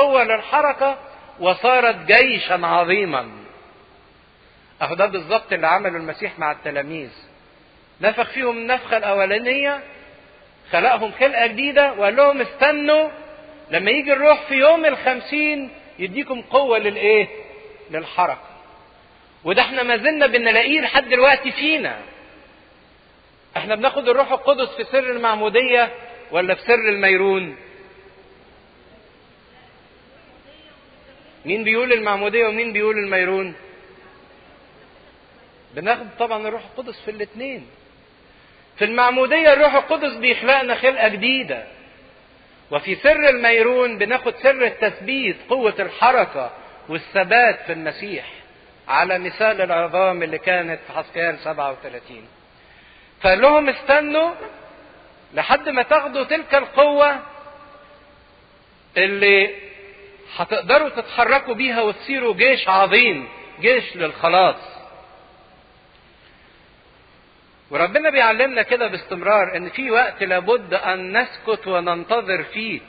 قوة للحركة وصارت جيشا عظيما أهو ده بالظبط اللي عمله المسيح مع التلاميذ نفخ فيهم النفخة الأولانية خلقهم خلقة جديدة وقال لهم استنوا لما يجي الروح في يوم الخمسين يديكم قوة للإيه؟ للحركة. وده إحنا ما زلنا بنلاقيه لحد دلوقتي فينا. إحنا بناخد الروح القدس في سر المعمودية ولا في سر الميرون؟ مين بيقول المعمودية ومين بيقول الميرون؟ بناخد طبعا الروح القدس في الاثنين. في المعمودية الروح القدس بيخلقنا خلقة جديدة. وفي سر الميرون بناخد سر التثبيت قوة الحركة والثبات في المسيح على مثال العظام اللي كانت في حسكيال 37 فقال لهم استنوا لحد ما تاخدوا تلك القوة اللي هتقدروا تتحركوا بيها وتصيروا جيش عظيم جيش للخلاص. وربنا بيعلمنا كده باستمرار إن في وقت لابد أن نسكت وننتظر فيه.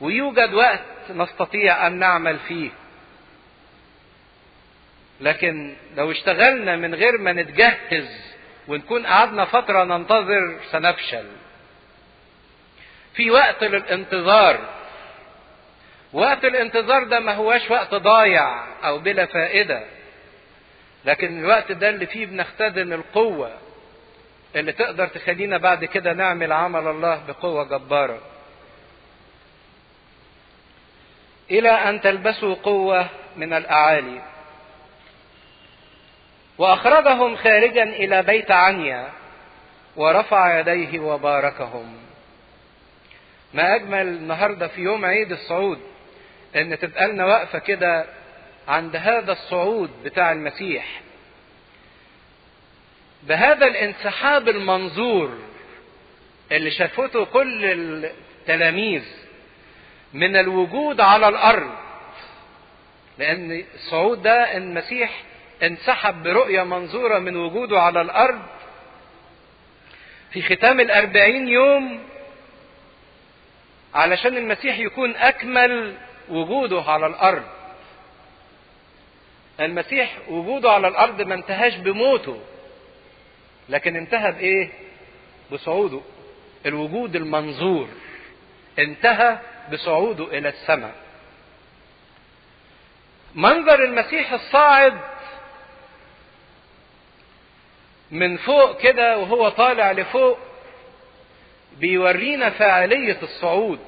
ويوجد وقت نستطيع أن نعمل فيه. لكن لو اشتغلنا من غير ما نتجهز ونكون قعدنا فترة ننتظر سنفشل. في وقت للانتظار. وقت الانتظار ده ما هواش وقت ضايع أو بلا فائدة لكن الوقت ده اللي فيه بنختدم القوة اللي تقدر تخلينا بعد كده نعمل عمل الله بقوة جبارة. إلى أن تلبسوا قوة من الأعالي. وأخرجهم خارجا إلى بيت عنيا ورفع يديه وباركهم. ما أجمل النهارده في يوم عيد الصعود إن تبقى لنا وقفة كده عند هذا الصعود بتاع المسيح. بهذا الانسحاب المنظور اللي شافته كل التلاميذ من الوجود على الأرض لأن الصعود ده المسيح انسحب برؤية منظورة من وجوده على الأرض في ختام الأربعين يوم علشان المسيح يكون أكمل وجوده على الأرض. المسيح وجوده على الأرض ما انتهاش بموته لكن انتهى بإيه؟ بصعوده. الوجود المنظور انتهى بصعوده إلى السماء. منظر المسيح الصاعد من فوق كده وهو طالع لفوق بيورينا فاعلية الصعود.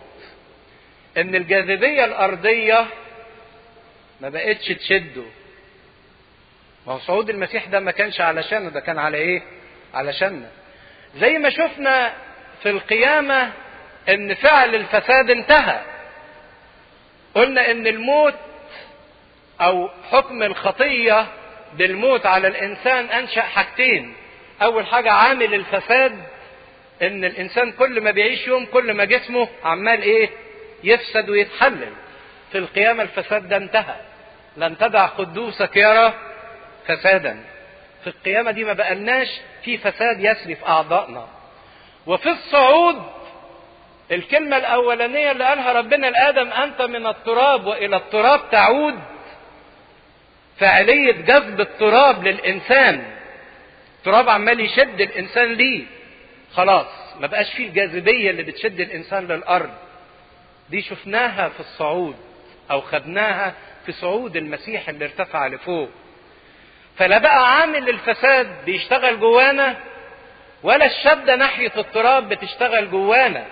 إن الجاذبية الأرضية ما بقتش تشده. ما هو صعود المسيح ده ما كانش علشانه ده كان على إيه؟ علشاننا. زي ما شفنا في القيامة إن فعل الفساد انتهى. قلنا إن الموت أو حكم الخطية بالموت على الإنسان أنشأ حاجتين. أول حاجة عامل الفساد إن الإنسان كل ما بيعيش يوم كل ما جسمه عمال إيه؟ يفسد ويتحلل في القيامة الفساد ده انتهى. لن تدع قدوسك يرى فسادا. في القيامة دي ما بقالناش في فساد يسري في أعضائنا. وفي الصعود الكلمة الأولانية اللي قالها ربنا لآدم أنت من التراب وإلى التراب تعود. فعلية جذب التراب للإنسان. التراب عمال يشد الإنسان ليه. خلاص ما بقاش فيه الجاذبية اللي بتشد الإنسان للأرض. دي شفناها في الصعود أو خدناها في صعود المسيح اللي ارتفع لفوق. فلا بقى عامل الفساد بيشتغل جوانا ولا الشدة ناحية التراب بتشتغل جوانا.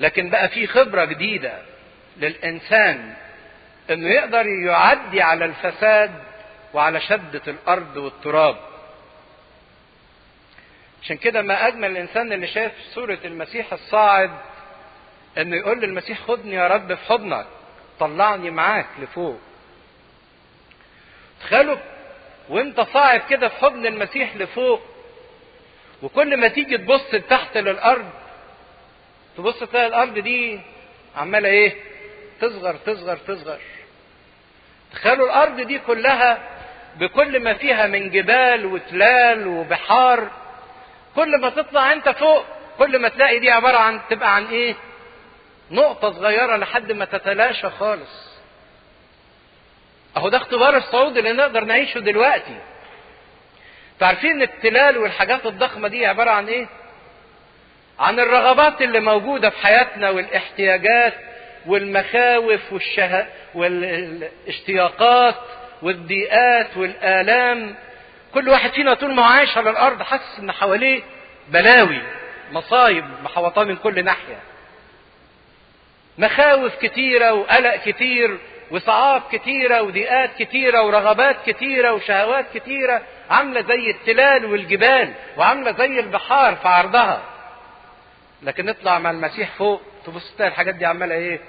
لكن بقى في خبرة جديدة للإنسان إنه يقدر يعدي على الفساد وعلى شدة الأرض والتراب. عشان كده ما أجمل الإنسان اللي شاف صورة المسيح الصاعد إنه يقول للمسيح خدني يا رب في حضنك طلعني معاك لفوق. تخيلوا وأنت صاعد كده في حضن المسيح لفوق وكل ما تيجي تبص لتحت للأرض تبص تلاقي الأرض دي عمالة إيه؟ تصغر تصغر تصغر. تخيلوا الأرض دي كلها بكل ما فيها من جبال وتلال وبحار كل ما تطلع أنت فوق كل ما تلاقي دي عبارة عن تبقى عن إيه؟ نقطة صغيرة لحد ما تتلاشى خالص. أهو ده اختبار الصعود اللي نقدر نعيشه دلوقتي. تعرفين التلال والحاجات الضخمة دي عبارة عن إيه؟ عن الرغبات اللي موجودة في حياتنا والاحتياجات والمخاوف والشه... والاشتياقات والضيقات والآلام. كل واحد فينا طول ما عايش على الأرض حاسس إن حواليه بلاوي مصايب محوطاه من كل ناحية. مخاوف كتيرة وقلق كتير وصعاب كتيرة وضيقات كتيرة ورغبات كتيرة وشهوات كتيرة عاملة زي التلال والجبال وعاملة زي البحار في عرضها. لكن نطلع مع المسيح فوق تبص تلاقي الحاجات دي عمالة إيه؟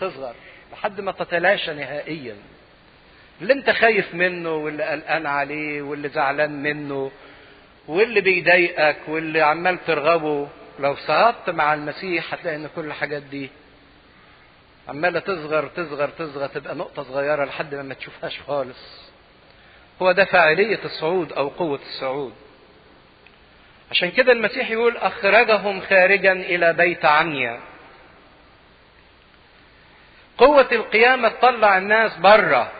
تصغر لحد ما تتلاشى نهائيا. اللي أنت خايف منه واللي قلقان عليه واللي زعلان منه واللي بيضايقك واللي عمال ترغبه لو صعدت مع المسيح هتلاقي إن كل الحاجات دي عمالة تصغر تصغر تصغر تبقى نقطة صغيرة لحد ما ما تشوفهاش خالص. هو ده فاعلية الصعود أو قوة الصعود. عشان كده المسيح يقول أخرجهم خارجا إلى بيت عنيا قوة القيامة تطلع الناس بره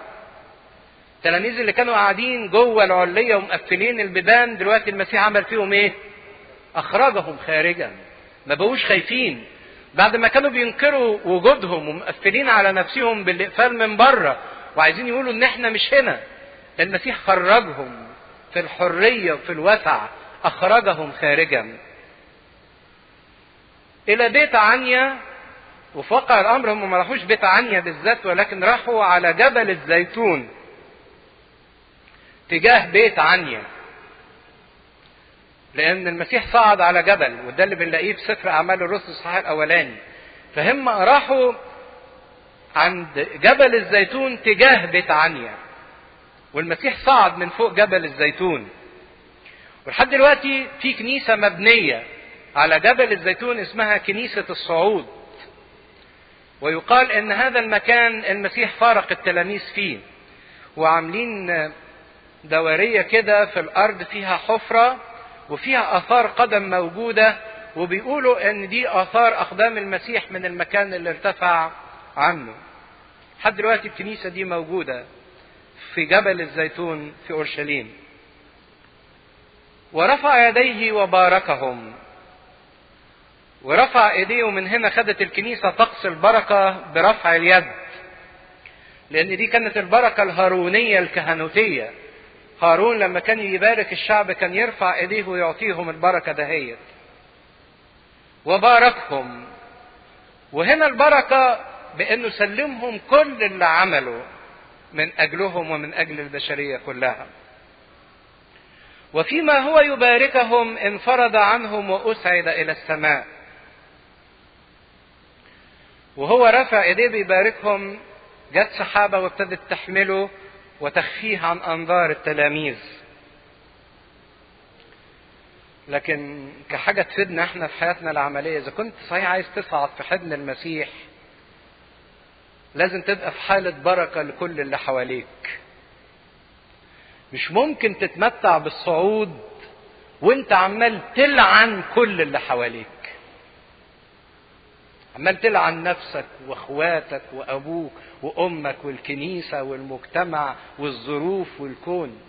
التلاميذ اللي كانوا قاعدين جوه العلية ومقفلين البيبان دلوقتي المسيح عمل فيهم إيه؟ أخرجهم خارجا. ما بقوش خايفين. بعد ما كانوا بينكروا وجودهم ومقفلين على نفسهم بالإقفال من بره وعايزين يقولوا إن إحنا مش هنا المسيح خرجهم في الحرية وفي الوسع أخرجهم خارجا. إلى بيت عنيا وفي واقع الأمر هم ما راحوش بيت عنيا بالذات ولكن راحوا على جبل الزيتون تجاه بيت عنيا. لأن المسيح صعد على جبل وده اللي بنلاقيه في سفر أعمال الرسل الصحيح الأولاني. فهم راحوا عند جبل الزيتون تجاه بيت عنيا. والمسيح صعد من فوق جبل الزيتون. ولحد دلوقتي في كنيسة مبنية على جبل الزيتون اسمها كنيسة الصعود. ويقال إن هذا المكان المسيح فارق التلاميذ فيه. وعاملين دورية كده في الأرض فيها حفرة وفيها آثار قدم موجودة وبيقولوا إن دي آثار أقدام المسيح من المكان اللي ارتفع عنه. لحد دلوقتي الكنيسة دي موجودة في جبل الزيتون في أورشليم. ورفع يديه وباركهم. ورفع إيديه ومن هنا خدت الكنيسة طقس البركة برفع اليد. لأن دي كانت البركة الهارونية الكهنوتية. هارون لما كان يبارك الشعب كان يرفع إيديه ويعطيهم البركة دهيت. وباركهم. وهنا البركة بانه سلمهم كل اللي عمله من أجلهم ومن أجل البشرية كلها. وفيما هو يباركهم انفرد عنهم وأسعد إلى السماء. وهو رفع إيديه بيباركهم جت سحابه وابتدت تحمله وتخفيه عن أنظار التلاميذ. لكن كحاجة تفيدنا إحنا في حياتنا العملية إذا كنت صحيح عايز تصعد في حضن المسيح لازم تبقى في حالة بركة لكل اللي حواليك. مش ممكن تتمتع بالصعود وأنت عمال تلعن كل اللي حواليك. عمال تلعن نفسك واخواتك وابوك وامك والكنيسة والمجتمع والظروف والكون.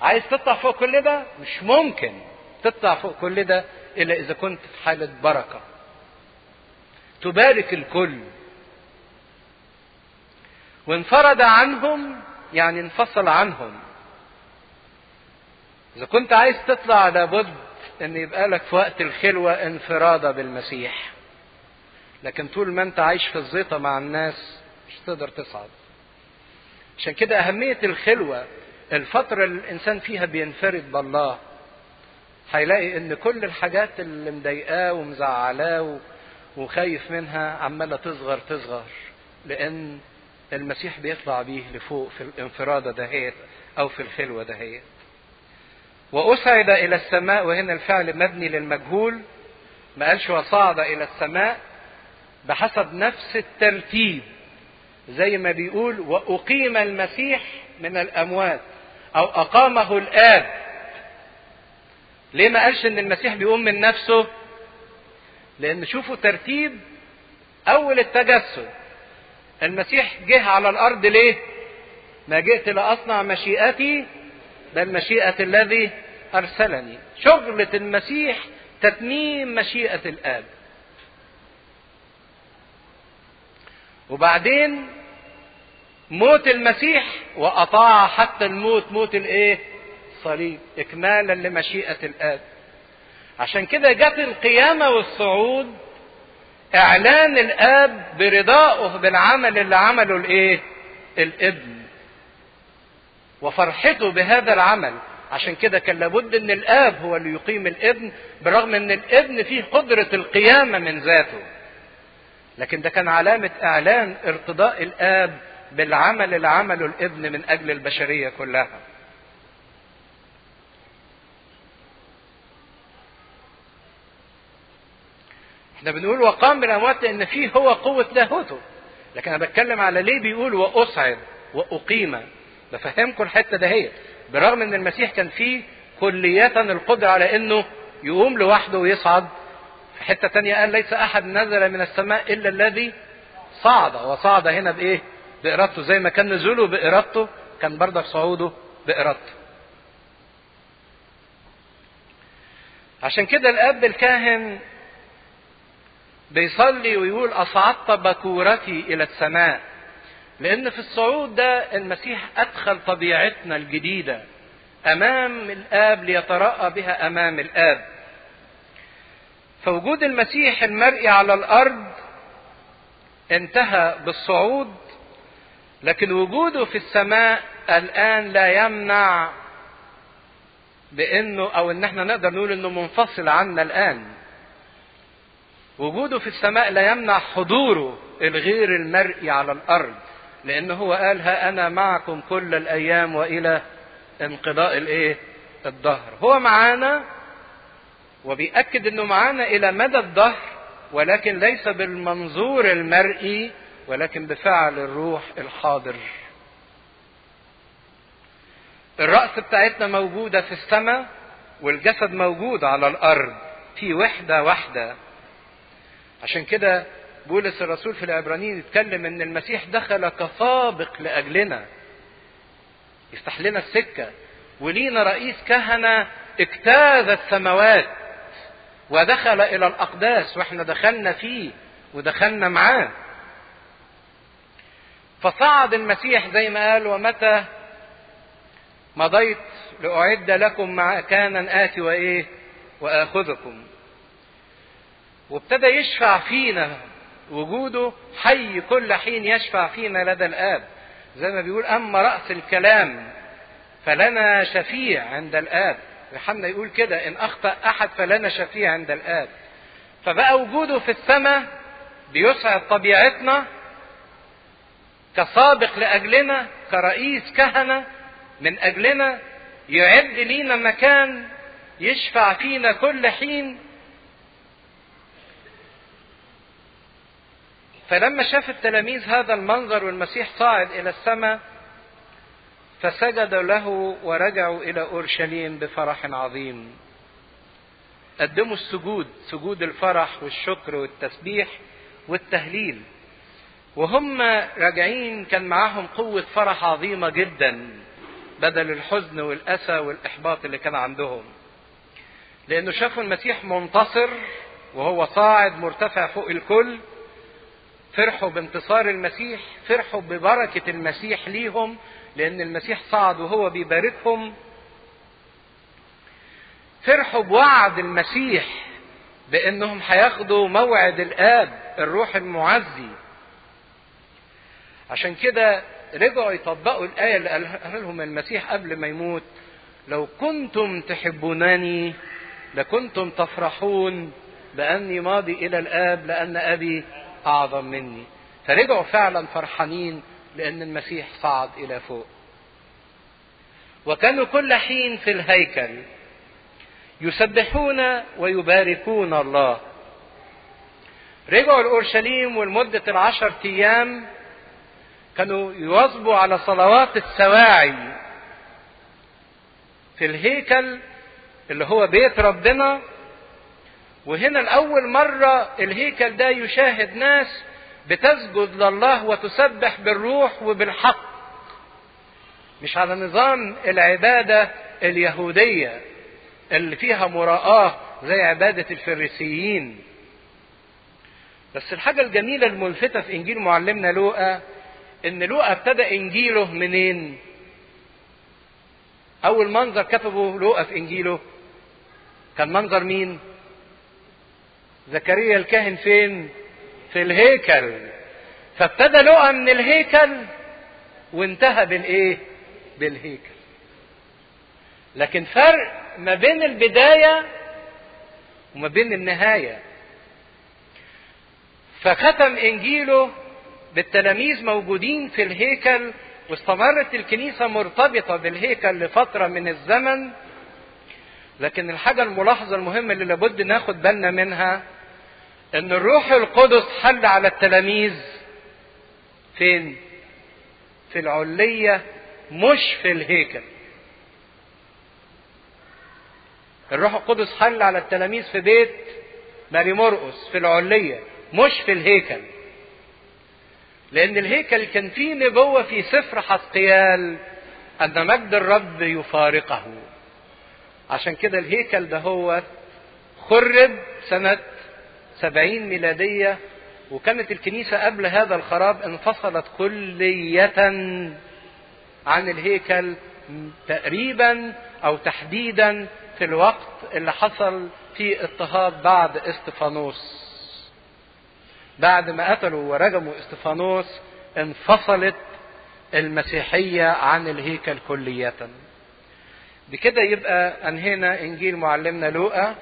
عايز تطلع فوق كل ده؟ مش ممكن تطلع فوق كل ده إلا إذا كنت في حالة بركة. تبارك الكل. وانفرد عنهم يعني انفصل عنهم. إذا كنت عايز تطلع لابد إن يبقى لك في وقت الخلوة انفراده بالمسيح. لكن طول ما انت عايش في الزيطة مع الناس مش تقدر تصعد. عشان كده أهمية الخلوة الفترة اللي الإنسان فيها بينفرد بالله هيلاقي إن كل الحاجات اللي مضايقاه ومزعلاه وخايف منها عمالة تصغر تصغر لأن المسيح بيطلع بيه لفوق في الانفرادة دهيت أو في الخلوة دهيت. وأسعد إلى السماء وهنا الفعل مبني للمجهول ما قالش وصعد إلى السماء بحسب نفس الترتيب زي ما بيقول وأقيم المسيح من الأموات أو أقامه الآب. ليه ما قالش إن المسيح بيقوم من نفسه؟ لأن شوفوا ترتيب أول التجسد. المسيح جه على الأرض ليه؟ ما جئت لأصنع مشيئتي بل مشيئة الذي أرسلني. شغلة المسيح تتميم مشيئة الآب. وبعدين موت المسيح وأطاع حتى الموت موت الإيه؟ الصليب اكمالا لمشيئة الآب. عشان كده جت القيامة والصعود إعلان الآب برضائه بالعمل اللي عمله الإيه؟ الابن. وفرحته بهذا العمل. عشان كده كان لابد إن الآب هو اللي يقيم الابن برغم إن الابن فيه قدرة القيامة من ذاته. لكن ده كان علامة إعلان ارتضاء الآب بالعمل اللي عمله الابن من أجل البشرية كلها. إحنا بنقول وقام من الاموات لأن فيه هو قوة لاهوته. لكن أنا بتكلم على ليه بيقول واصعد وأقيم. بفهمكم الحتة دهيت برغم إن المسيح كان فيه كلية القدرة على إنه يقوم لوحده ويصعد حتة تانية قال ليس أحد نزل من السماء إلا الذي صعد. وصعد هنا بإيه؟ بإرادته. زي ما كان نزوله بإرادته كان برضك صعوده بإرادته. عشان كده الأب الكاهن بيصلي ويقول أصعدت بكورتي إلى السماء. لأن في الصعود ده المسيح أدخل طبيعتنا الجديدة أمام الآب ليتراءى بها أمام الآب. فوجود المسيح المرئي على الأرض انتهى بالصعود لكن وجوده في السماء الآن لا يمنع بأنه أو إن إحنا نقدر نقول إنه منفصل عنا الآن وجوده في السماء لا يمنع حضوره الغير المرئي على الأرض لأنه هو قال ها أنا معكم كل الأيام وإلى انقضاء الإيه؟ الدهر. هو معانا وبيأكد إنه معانا إلى مدى الدهر ولكن ليس بالمنظور المرئي ولكن بفعل الروح الحاضر. الرأس بتاعتنا موجودة في السماء والجسد موجود على الأرض في وحدة واحدة. عشان كده بولس الرسول في العبرانيين يتكلم إن المسيح دخل كسابق لأجلنا يفتح لنا السكة ولينا رئيس كهنة اجتاز السماوات ودخل إلى الأقداس وإحنا دخلنا فيه ودخلنا معاه. فصعد المسيح زي ما قال ومتى مضيت لأعد لكم مكانا آتي وإيه؟ وآخذكم. وابتدى يشفع فينا وجوده حي كل حين يشفع فينا لدى الآب. زي ما بيقول أما رأس الكلام فلنا شفيع عند الآب. يوحنا يقول كده إن أخطأ أحد فلنا شفيع عند الآب. فبقى وجوده في السماء بيسعد طبيعتنا كسابق لأجلنا كرئيس كهنة من أجلنا يعد لينا مكان يشفع فينا كل حين. فلما شاف التلاميذ هذا المنظر والمسيح صاعد إلى السماء فسجدوا له ورجعوا إلى أورشليم بفرح عظيم. قدموا السجود سجود الفرح والشكر والتسبيح والتهليل. وهم راجعين كان معاهم قوة فرح عظيمة جدا بدل الحزن والأسى والإحباط اللي كان عندهم. لأنه شافوا المسيح منتصر وهو صاعد مرتفع فوق الكل. فرحوا بانتصار المسيح فرحوا ببركة المسيح ليهم لأن المسيح صعد وهو بيباركهم. فرحوا بوعد المسيح بأنهم هياخدوا موعد الآب الروح المعزي. عشان كده رجعوا يطبقوا الآية اللي قالها لهم المسيح قبل ما يموت. لو كنتم تحبونني لكنتم تفرحون بأني ماضي إلى الآب لأن أبي أعظم مني. فرجعوا فعلا فرحانين. لأن المسيح صعد إلى فوق. وكانوا كل حين في الهيكل يسبحون ويباركون الله. رجعوا لأورشليم ولمدة العشر أيام كانوا يواظبوا على صلوات السواعي في الهيكل اللي هو بيت ربنا. وهنا لأول مرة الهيكل ده يشاهد ناس بتسجد لله وتسبح بالروح وبالحق مش على نظام العبادة اليهودية اللي فيها مراءة زي عبادة الفريسيين بس الحاجة الجميلة الملفتة في إنجيل معلمنا لوقا إن لوقا ابتدى إنجيله منين؟ أول منظر كتبه لوقا في إنجيله كان منظر مين؟ زكريا الكاهن فين؟ في الهيكل فابتدى لوقا من الهيكل وانتهى بالإيه؟ بالهيكل. لكن فرق ما بين البداية وما بين النهاية. فختم إنجيله بالتلاميذ موجودين في الهيكل واستمرت الكنيسة مرتبطة بالهيكل لفترة من الزمن لكن الحاجة الملاحظة المهمة اللي لابد ناخد بالنا منها إن الروح القدس حل على التلاميذ فين؟ في العلية مش في الهيكل. الروح القدس حل على التلاميذ في بيت ماري مرقس في العلية مش في الهيكل. لأن الهيكل كان فيه نبوة في سفر حثقيال أن مجد الرب يفارقه. عشان كده الهيكل ده هو خرب سنه 70 ميلادية وكانت الكنيسة قبل هذا الخراب انفصلت كلية عن الهيكل تقريبا أو تحديدا في الوقت اللي حصل فيه اضطهاد بعد إستفانوس. بعد ما قتلوا ورجموا إستفانوس انفصلت المسيحية عن الهيكل كلية. بكده يبقى أنهينا إنجيل معلمنا لوقا.